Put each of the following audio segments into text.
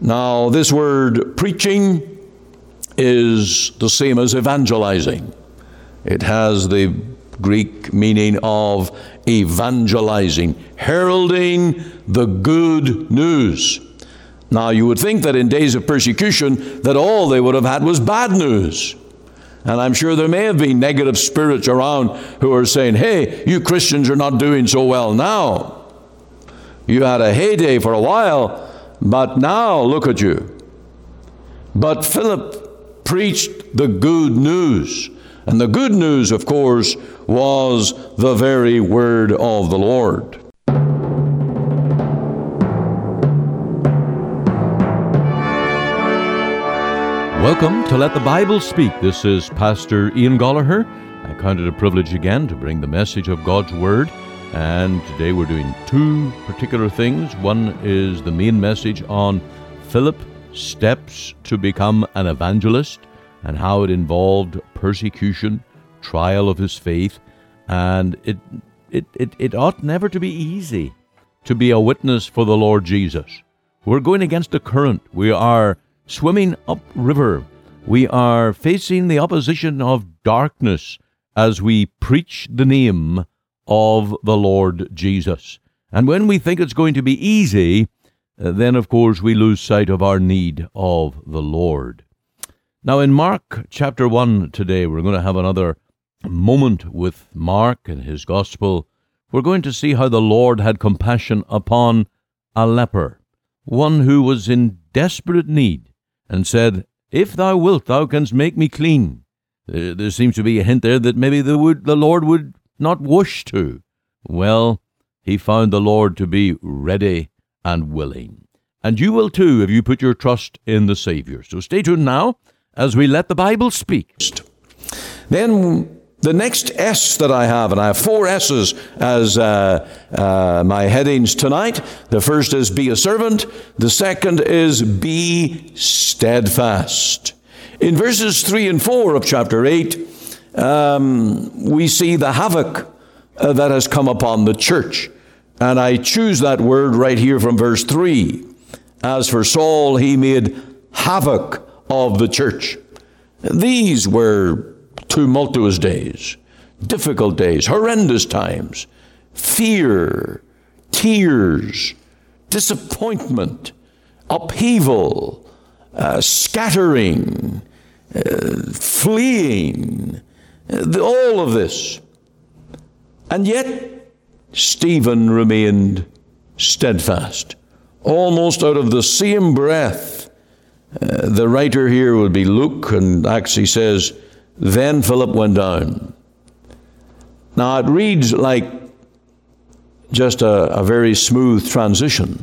Now, this word preaching is the same as evangelizing. It has the Greek meaning of evangelizing, heralding the good news. Now, you would think that in days of persecution that all they would have had was bad news. And I'm sure there may have been negative spirits around who are saying, hey, you Christians are not doing so well now. You had a heyday for a while, but now look at you. But Philip preached the good news. And the good news, of course, was the very word of the Lord. Welcome to Let the Bible Speak. This is Pastor Ian Goligher. I count it a privilege again to bring the message of God's Word. And today we're doing two particular things. One is the main message on Philip steps to become an evangelist and how it involved persecution, trial of his faith, and it it, it, it ought never to be easy to be a witness for the Lord Jesus. We're going against the current. We are swimming upriver. We are facing the opposition of darkness as we preach the name of the Lord Jesus. And when we think it's going to be easy, uh, then of course we lose sight of our need of the Lord. Now, in Mark chapter 1 today, we're going to have another moment with Mark and his gospel. We're going to see how the Lord had compassion upon a leper, one who was in desperate need and said, If thou wilt, thou canst make me clean. There, seems to be a hint there that maybe the Lord would not wish to. Well, he found the Lord to be ready and willing. And you will too if you put your trust in the Savior. So stay tuned now as we let the Bible speak. Then the next S that I have, and I have four S's as uh, uh, my headings tonight. The first is be a servant, the second is be steadfast. In verses 3 and 4 of chapter 8, um, we see the havoc uh, that has come upon the church. And I choose that word right here from verse 3. As for Saul, he made havoc of the church. These were tumultuous days, difficult days, horrendous times, fear, tears, disappointment, upheaval, uh, scattering, uh, fleeing, all of this. And yet, Stephen remained steadfast. Almost out of the same breath, uh, the writer here would be Luke, and actually says, then Philip went down. Now it reads like just a, a very smooth transition.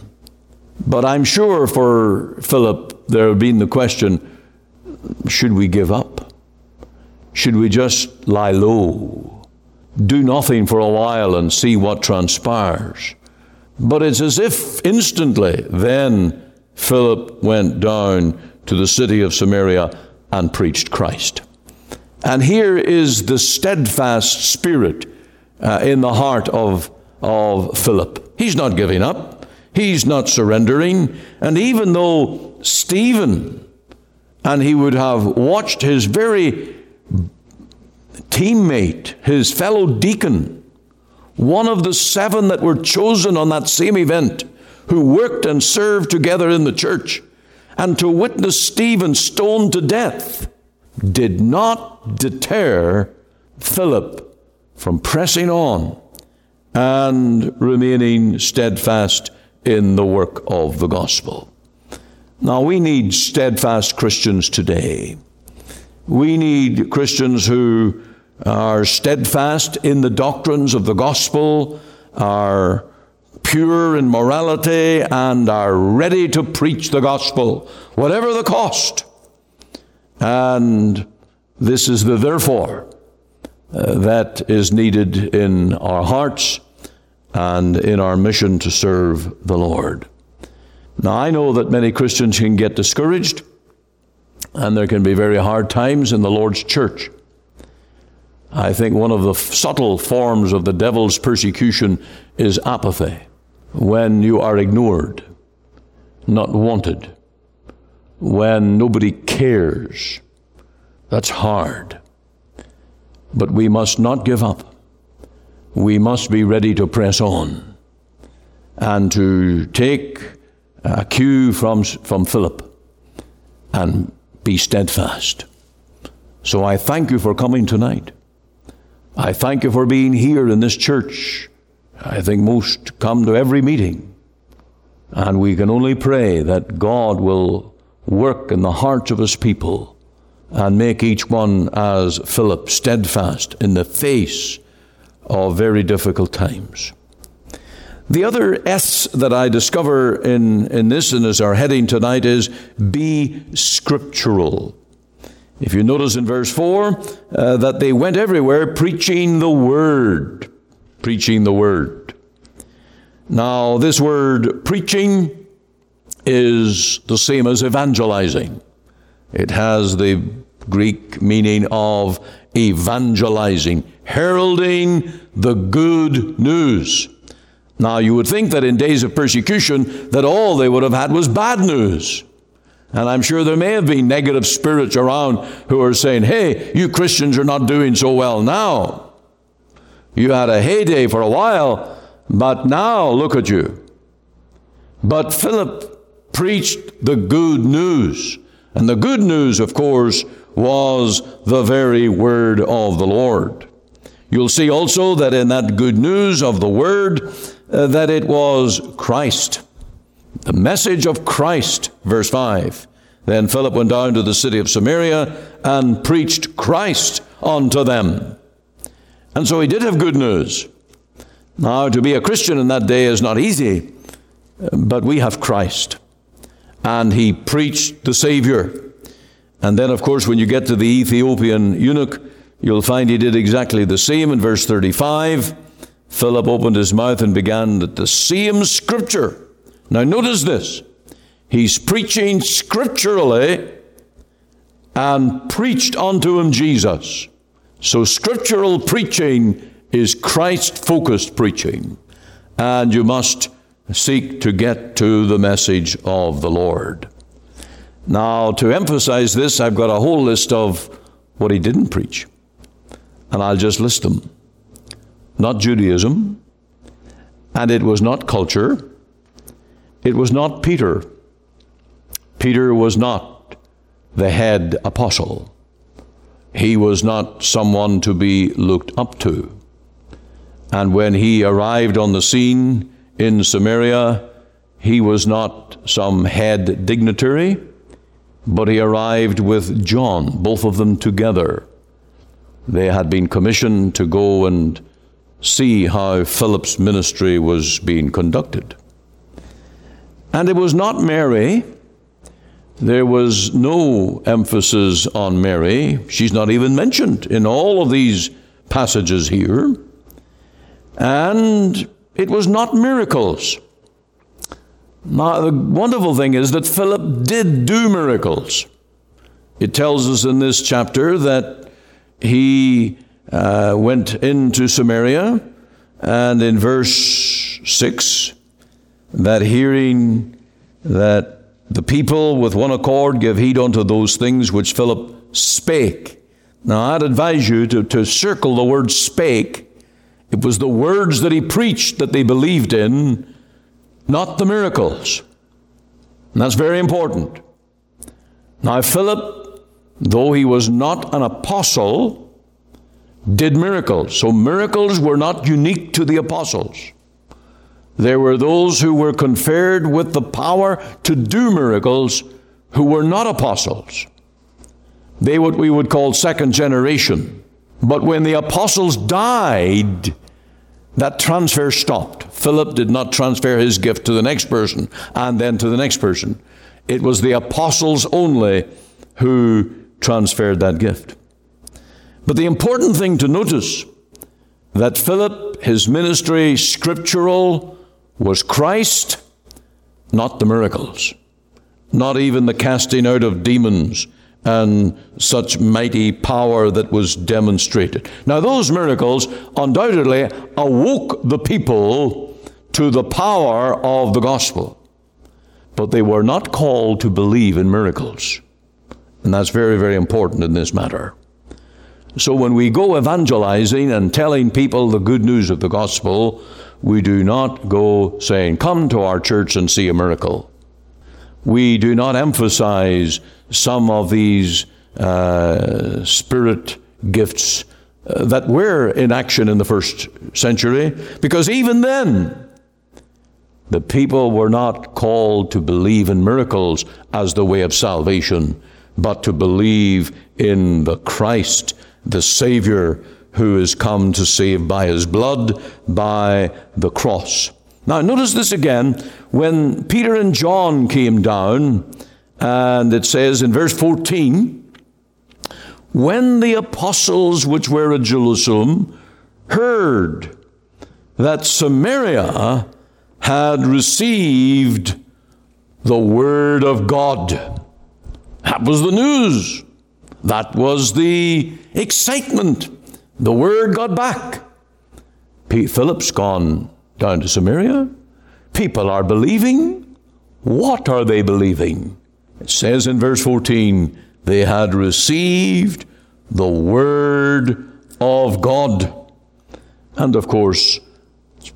But I'm sure for Philip there had been the question should we give up? Should we just lie low? Do nothing for a while and see what transpires? But it's as if instantly then Philip went down to the city of Samaria and preached Christ. And here is the steadfast spirit uh, in the heart of, of Philip. He's not giving up, he's not surrendering. And even though Stephen, and he would have watched his very teammate, his fellow deacon, one of the seven that were chosen on that same event, who worked and served together in the church, and to witness Stephen stoned to death did not deter Philip from pressing on and remaining steadfast in the work of the gospel. Now, we need steadfast Christians today. We need Christians who are steadfast in the doctrines of the gospel, are pure in morality, and are ready to preach the gospel, whatever the cost. And this is the therefore uh, that is needed in our hearts and in our mission to serve the Lord. Now, I know that many Christians can get discouraged, and there can be very hard times in the Lord's church. I think one of the subtle forms of the devil's persecution is apathy, when you are ignored, not wanted, when nobody cares. That's hard. But we must not give up. We must be ready to press on and to take a cue from, from Philip and be steadfast. So I thank you for coming tonight. I thank you for being here in this church. I think most come to every meeting. And we can only pray that God will work in the hearts of his people and make each one as Philip steadfast in the face of very difficult times. The other S that I discover in, in this and as our heading tonight is be scriptural. If you notice in verse 4 uh, that they went everywhere preaching the word. Preaching the word. Now, this word preaching is the same as evangelizing. It has the Greek meaning of evangelizing, heralding the good news. Now, you would think that in days of persecution that all they would have had was bad news. And I'm sure there may have been negative spirits around who are saying, hey, you Christians are not doing so well now. You had a heyday for a while, but now look at you. But Philip preached the good news. And the good news, of course, was the very word of the Lord. You'll see also that in that good news of the word, uh, that it was Christ. The message of Christ, verse 5. Then Philip went down to the city of Samaria and preached Christ unto them. And so he did have good news. Now, to be a Christian in that day is not easy, but we have Christ. And he preached the Savior. And then, of course, when you get to the Ethiopian eunuch, you'll find he did exactly the same in verse 35. Philip opened his mouth and began that the same scripture. Now, notice this. He's preaching scripturally and preached unto him Jesus. So, scriptural preaching is Christ focused preaching. And you must seek to get to the message of the Lord. Now, to emphasize this, I've got a whole list of what he didn't preach. And I'll just list them. Not Judaism, and it was not culture, it was not Peter. Peter was not the head apostle. He was not someone to be looked up to. And when he arrived on the scene in Samaria, he was not some head dignitary, but he arrived with John, both of them together. They had been commissioned to go and see how Philip's ministry was being conducted. And it was not Mary. There was no emphasis on Mary. She's not even mentioned in all of these passages here. And it was not miracles. Now, the wonderful thing is that Philip did do miracles. It tells us in this chapter that he uh, went into Samaria, and in verse 6, that hearing that the people with one accord give heed unto those things which Philip spake. Now, I'd advise you to, to circle the word spake it was the words that he preached that they believed in, not the miracles. And that's very important. Now, Philip, though he was not an apostle, did miracles. So, miracles were not unique to the apostles. There were those who were conferred with the power to do miracles who were not apostles. They what we would call second generation. But when the apostles died, that transfer stopped. Philip did not transfer his gift to the next person and then to the next person. It was the apostles only who transferred that gift. But the important thing to notice that Philip, his ministry, scriptural, was Christ, not the miracles, not even the casting out of demons, and such mighty power that was demonstrated. Now, those miracles undoubtedly awoke the people to the power of the gospel. but they were not called to believe in miracles. And that's very, very important in this matter. So when we go evangelizing and telling people the good news of the gospel, we do not go saying, Come to our church and see a miracle. We do not emphasize some of these uh, spirit gifts uh, that were in action in the first century, because even then, the people were not called to believe in miracles as the way of salvation, but to believe in the Christ, the Savior, who is come to save by his blood, by the cross. Now, notice this again. When Peter and John came down, and it says in verse 14, when the apostles which were at Jerusalem heard that Samaria had received the word of God, that was the news. That was the excitement. The word got back. Philip's gone down to Samaria. People are believing. What are they believing? It says in verse 14, they had received the Word of God. And of course,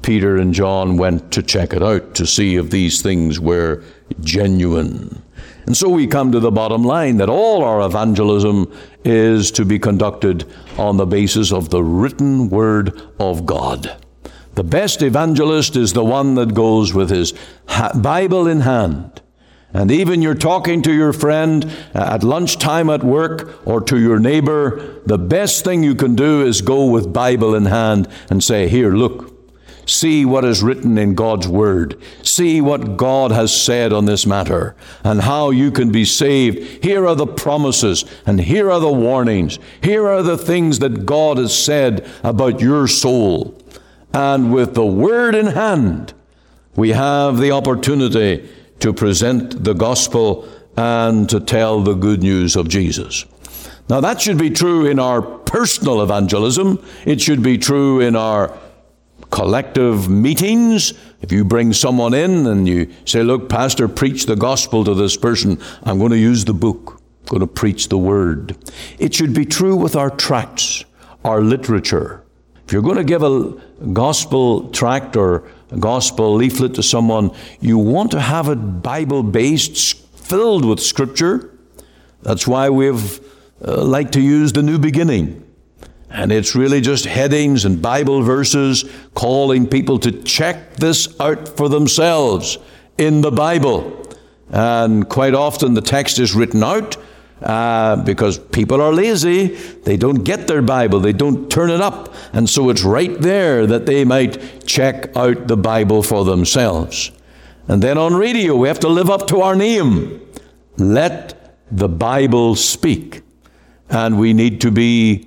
Peter and John went to check it out to see if these things were genuine. And so we come to the bottom line that all our evangelism is to be conducted on the basis of the written Word of God. The best evangelist is the one that goes with his Bible in hand and even you're talking to your friend at lunchtime at work or to your neighbor, the best thing you can do is go with Bible in hand and say, Here, look, see what is written in God's Word. See what God has said on this matter and how you can be saved. Here are the promises and here are the warnings. Here are the things that God has said about your soul. And with the Word in hand, we have the opportunity to present the gospel and to tell the good news of Jesus. Now, that should be true in our personal evangelism. It should be true in our collective meetings. If you bring someone in and you say, Look, Pastor, preach the gospel to this person, I'm going to use the book, I'm going to preach the word. It should be true with our tracts, our literature. If you're going to give a gospel tract or a gospel leaflet to someone, you want to have it Bible based, filled with Scripture. That's why we've uh, like to use the New Beginning. And it's really just headings and Bible verses calling people to check this out for themselves in the Bible. And quite often the text is written out uh, because people are lazy. They don't get their Bible, they don't turn it up. And so it's right there that they might check out the Bible for themselves. And then on radio, we have to live up to our name. Let the Bible speak. And we need to be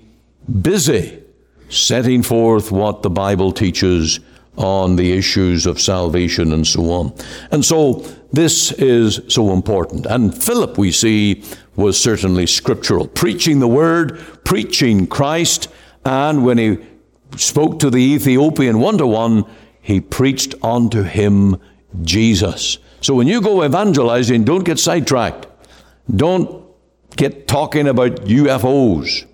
busy setting forth what the Bible teaches on the issues of salvation and so on. And so this is so important. And Philip, we see, was certainly scriptural, preaching the word, preaching Christ, and when he spoke to the Ethiopian one to one, he preached unto him Jesus. So when you go evangelizing, don't get sidetracked. Don't get talking about UFOs.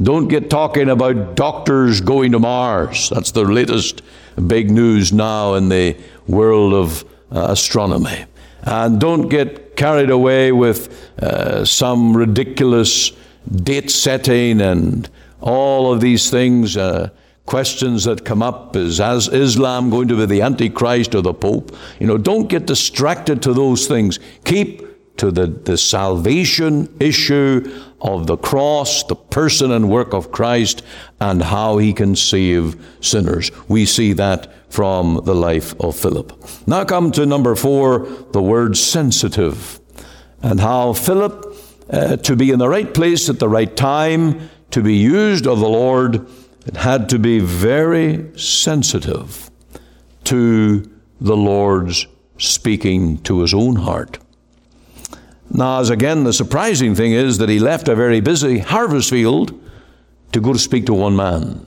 Don't get talking about doctors going to Mars. That's the latest big news now in the world of uh, astronomy. And don't get carried away with uh, some ridiculous date setting and all of these things. Uh, questions that come up is as Islam going to be the Antichrist or the Pope? You know, don't get distracted to those things. Keep to the, the salvation issue of the cross, the person and work of Christ, and how he can save sinners. We see that from the life of Philip. Now come to number four, the word sensitive, and how Philip, uh, to be in the right place at the right time, to be used of the Lord, it had to be very sensitive to the Lord's speaking to his own heart. Now, as again, the surprising thing is that he left a very busy harvest field to go to speak to one man.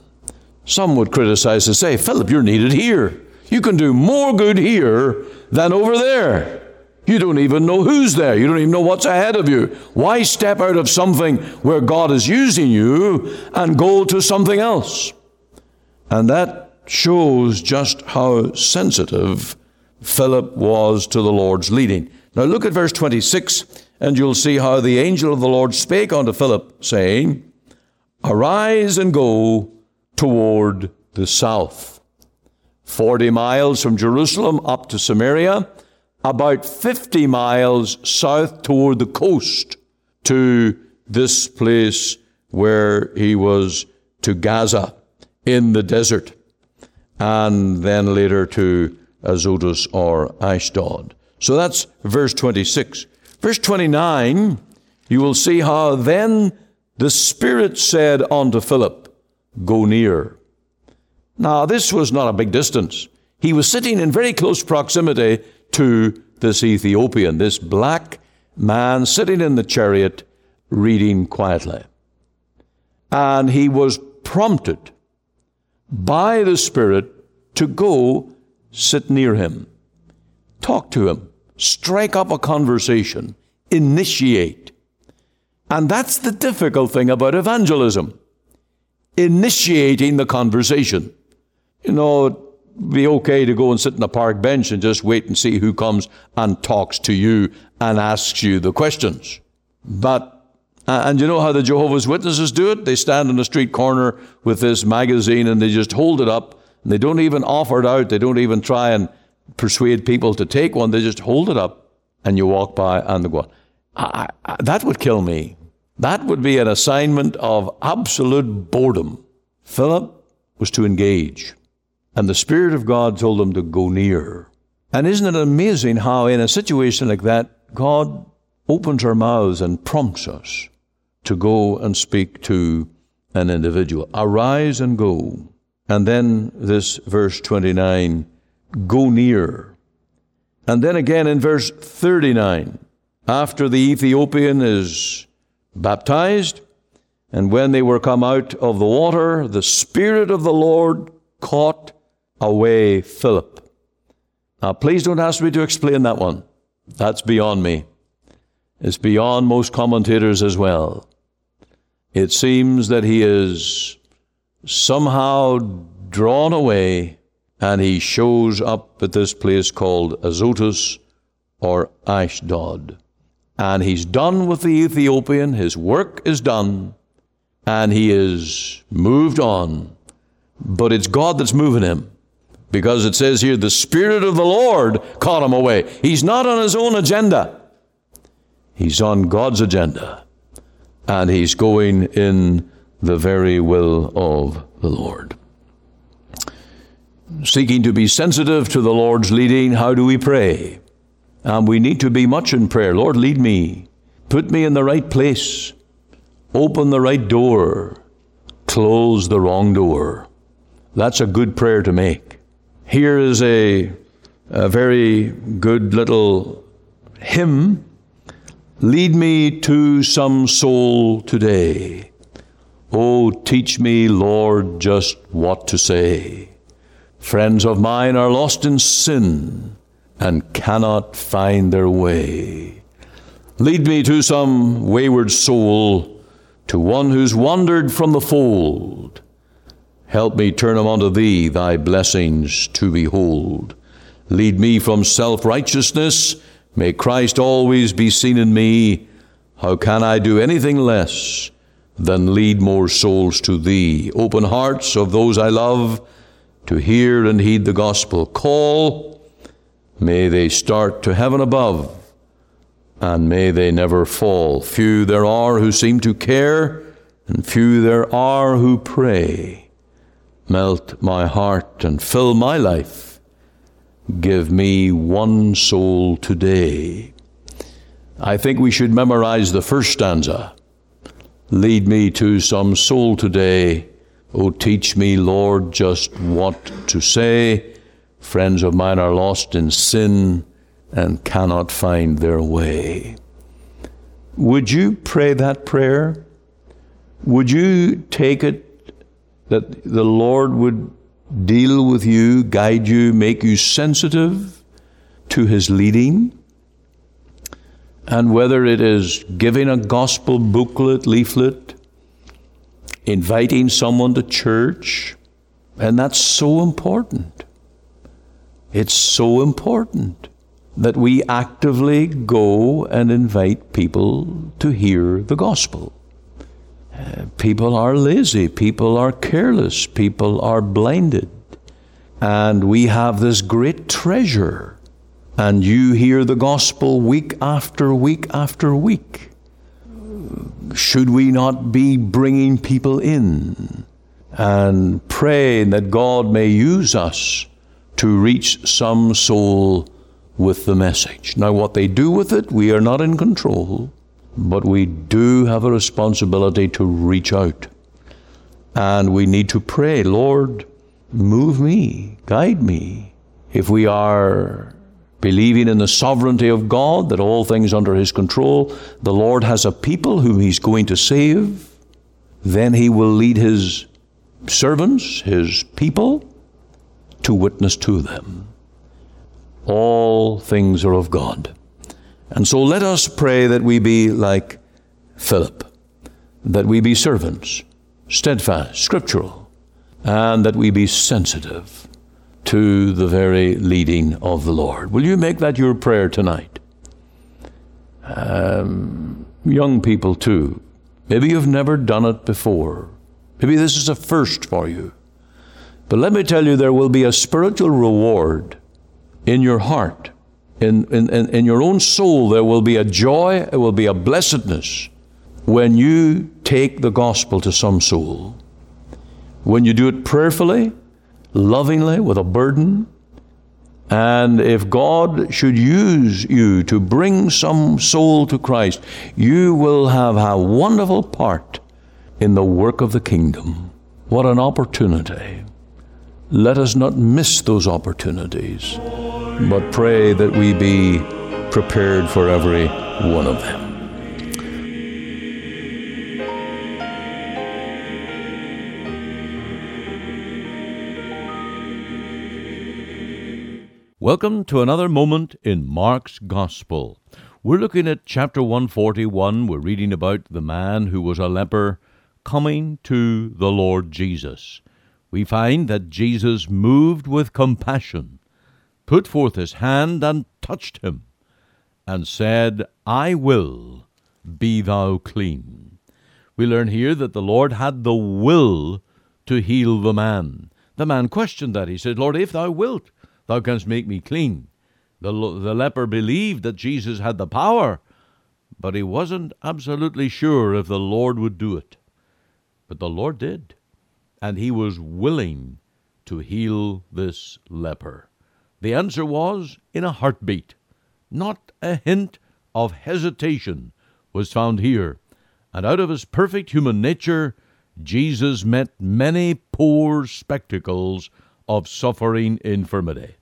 Some would criticize and say, Philip, you're needed here. You can do more good here than over there. You don't even know who's there. You don't even know what's ahead of you. Why step out of something where God is using you and go to something else? And that shows just how sensitive Philip was to the Lord's leading. Now look at verse 26, and you'll see how the angel of the Lord spake unto Philip, saying, Arise and go toward the south. Forty miles from Jerusalem up to Samaria, about 50 miles south toward the coast to this place where he was to Gaza in the desert, and then later to Azotus or Ashdod. So that's verse 26. Verse 29, you will see how then the Spirit said unto Philip, Go near. Now, this was not a big distance. He was sitting in very close proximity to this Ethiopian, this black man sitting in the chariot reading quietly. And he was prompted by the Spirit to go sit near him, talk to him, strike up a conversation, initiate. And that's the difficult thing about evangelism initiating the conversation. You know, be okay to go and sit in a park bench and just wait and see who comes and talks to you and asks you the questions. But and you know how the Jehovah's Witnesses do it? They stand on the street corner with this magazine and they just hold it up. And they don't even offer it out. They don't even try and persuade people to take one. They just hold it up and you walk by and go on. I, I, that would kill me. That would be an assignment of absolute boredom. Philip was to engage. And the Spirit of God told him to go near. And isn't it amazing how, in a situation like that, God opens our mouths and prompts us to go and speak to an individual? Arise and go. And then this verse 29 go near. And then again in verse 39, after the Ethiopian is baptized, and when they were come out of the water, the Spirit of the Lord caught away Philip. Now, please don't ask me to explain that one. That's beyond me. It's beyond most commentators as well. It seems that he is somehow drawn away and he shows up at this place called Azotus or Ashdod. And he's done with the Ethiopian, his work is done, and he is moved on. But it's God that's moving him. Because it says here, the Spirit of the Lord caught him away. He's not on his own agenda, he's on God's agenda. And he's going in the very will of the Lord. Seeking to be sensitive to the Lord's leading, how do we pray? And we need to be much in prayer. Lord, lead me. Put me in the right place. Open the right door. Close the wrong door. That's a good prayer to make. Here is a, a very good little hymn. Lead me to some soul today. Oh, teach me, Lord, just what to say. Friends of mine are lost in sin and cannot find their way. Lead me to some wayward soul, to one who's wandered from the fold Help me turn them unto thee, thy blessings to behold. Lead me from self righteousness. May Christ always be seen in me. How can I do anything less than lead more souls to thee? Open hearts of those I love to hear and heed the gospel call. May they start to heaven above, and may they never fall. Few there are who seem to care, and few there are who pray melt my heart and fill my life. Give me one soul today. I think we should memorize the first stanza. Lead me to some soul today. Oh, teach me, Lord, just what to say. Friends of mine are lost in sin and cannot find their way. Would you pray that prayer? Would you take it that the Lord would deal with you, guide you, make you sensitive to His leading. And whether it is giving a gospel booklet, leaflet, inviting someone to church, and that's so important. It's so important that we actively go and invite people to hear the gospel. Uh, people are lazy, people are careless, people are blinded. And we have this great treasure. And you hear the gospel week after week after week. Should we not be bringing people in and praying that God may use us to reach some soul with the message? Now, what they do with it, we are not in control, but we do have a responsibility to reach out. And we need to pray, Lord, move me, guide me. If we are believing in the sovereignty of God, that all things under His control, the Lord has a people whom He's going to save, then He will lead His servants, His people, to witness to them. All things are of God. And so let us pray that we be like Philip, that we be servants, steadfast, scriptural, and that we be sensitive to the very leading of the Lord. Will you make that your prayer tonight? Um, young people, too. Maybe you've never done it before. Maybe this is a first for you. But let me tell you, there will be a spiritual reward in your heart. In, in, in your own soul, there will be a joy, there will be a blessedness when you take the gospel to some soul. When you do it prayerfully, lovingly, with a burden. And if God should use you to bring some soul to Christ, you will have a wonderful part in the work of the kingdom. What an opportunity. Let us not miss those opportunities, but pray that we be prepared for every one of them. Welcome to another moment in Mark's Gospel. We're looking at chapter 141. We're reading about the man who was a leper coming to the Lord Jesus. We find that Jesus, moved with compassion, put forth his hand and touched him, and said, I will, be thou clean. We learn here that the Lord had the will to heal the man. The man questioned that. He said, Lord, if thou wilt, Thou canst make me clean. The, the leper believed that Jesus had the power, but he wasn't absolutely sure if the Lord would do it. But the Lord did, and he was willing to heal this leper. The answer was in a heartbeat. Not a hint of hesitation was found here, and out of his perfect human nature, Jesus met many poor spectacles of suffering infirmity.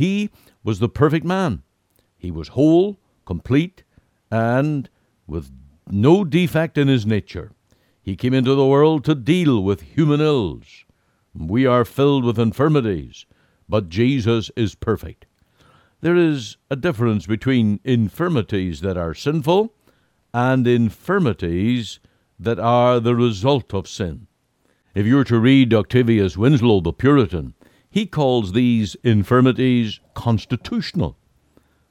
He was the perfect man. He was whole, complete, and with no defect in his nature. He came into the world to deal with human ills. We are filled with infirmities, but Jesus is perfect. There is a difference between infirmities that are sinful and infirmities that are the result of sin. If you were to read Octavius Winslow, the Puritan, he calls these infirmities constitutional.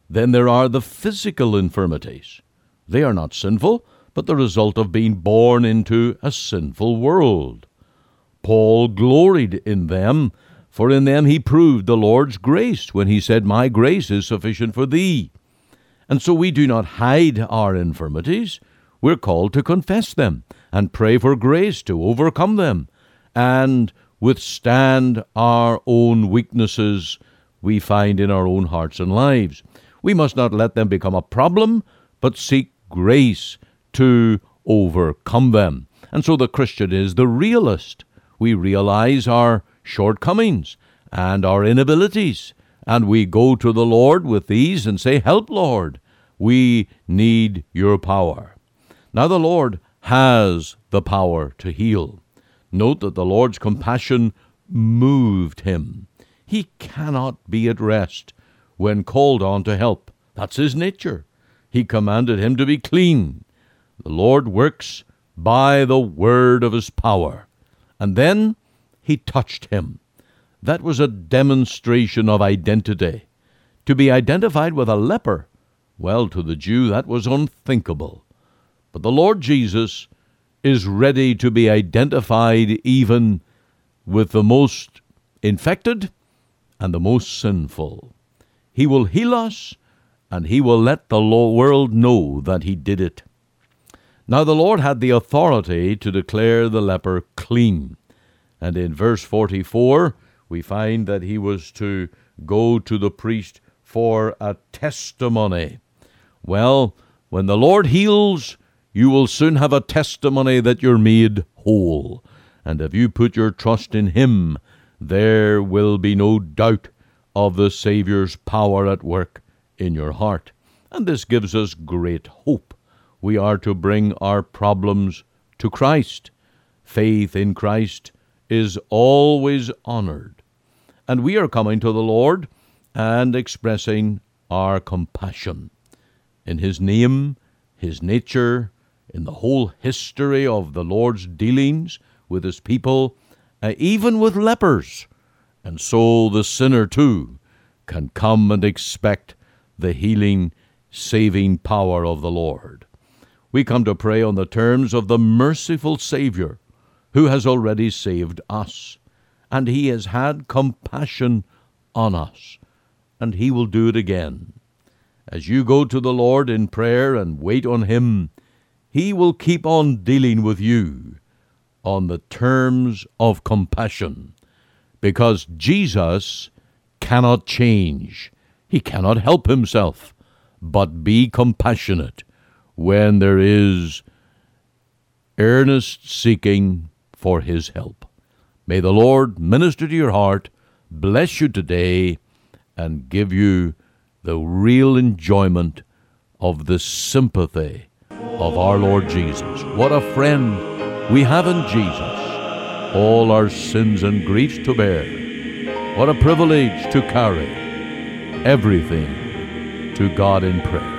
Then there are the physical infirmities. They are not sinful, but the result of being born into a sinful world. Paul gloried in them, for in them he proved the Lord's grace when he said, My grace is sufficient for thee. And so we do not hide our infirmities. We're called to confess them and pray for grace to overcome them and withstand our own weaknesses we find in our own hearts and lives. We must not let them become a problem, but seek grace to overcome them. And so the Christian is the realist. We realize our shortcomings and our inabilities, and we go to the Lord with these and say, Help, Lord, we need your power. Now, the Lord has the power to heal. Note that the Lord's compassion moved him. He cannot be at rest when called on to help. That's his nature. he commanded him to be clean. The Lord works by the word of his power. And then he touched him. That was a demonstration of identity. To be identified with a leper, well, to the Jew that was unthinkable. But the Lord Jesus is ready to be identified even with the most infected and the most sinful. He will heal us, and He will let the world know that He did it. Now the Lord had the authority to declare the leper clean. And in verse 44, we find that he was to go to the priest for a testimony. Well, when the Lord heals, you will soon have a testimony that you're made whole. And if you put your trust in Him, there will be no doubt of the Saviour's power at work in your heart. And this gives us great hope. We are to bring our problems to Christ. Faith in Christ is always honored. And we are coming to the Lord and expressing our compassion. In His name, His nature, in the whole history of the Lord's dealings with His people, uh, even with lepers. And so the sinner too can come and expect the healing, saving power of the Lord. We come to pray on the terms of the merciful Savior who has already saved us, and He has had compassion on us, and He will do it again. As you go to the Lord in prayer and wait on Him, He will keep on dealing with you on the terms of compassion, because Jesus cannot change. He cannot help himself, but be compassionate when there is earnest seeking for his help. May the Lord minister to your heart, bless you today, and give you the real enjoyment of the sympathy of our Lord Jesus. What a friend we have in Jesus all our sins and griefs to bear. What a privilege to carry everything to God in prayer.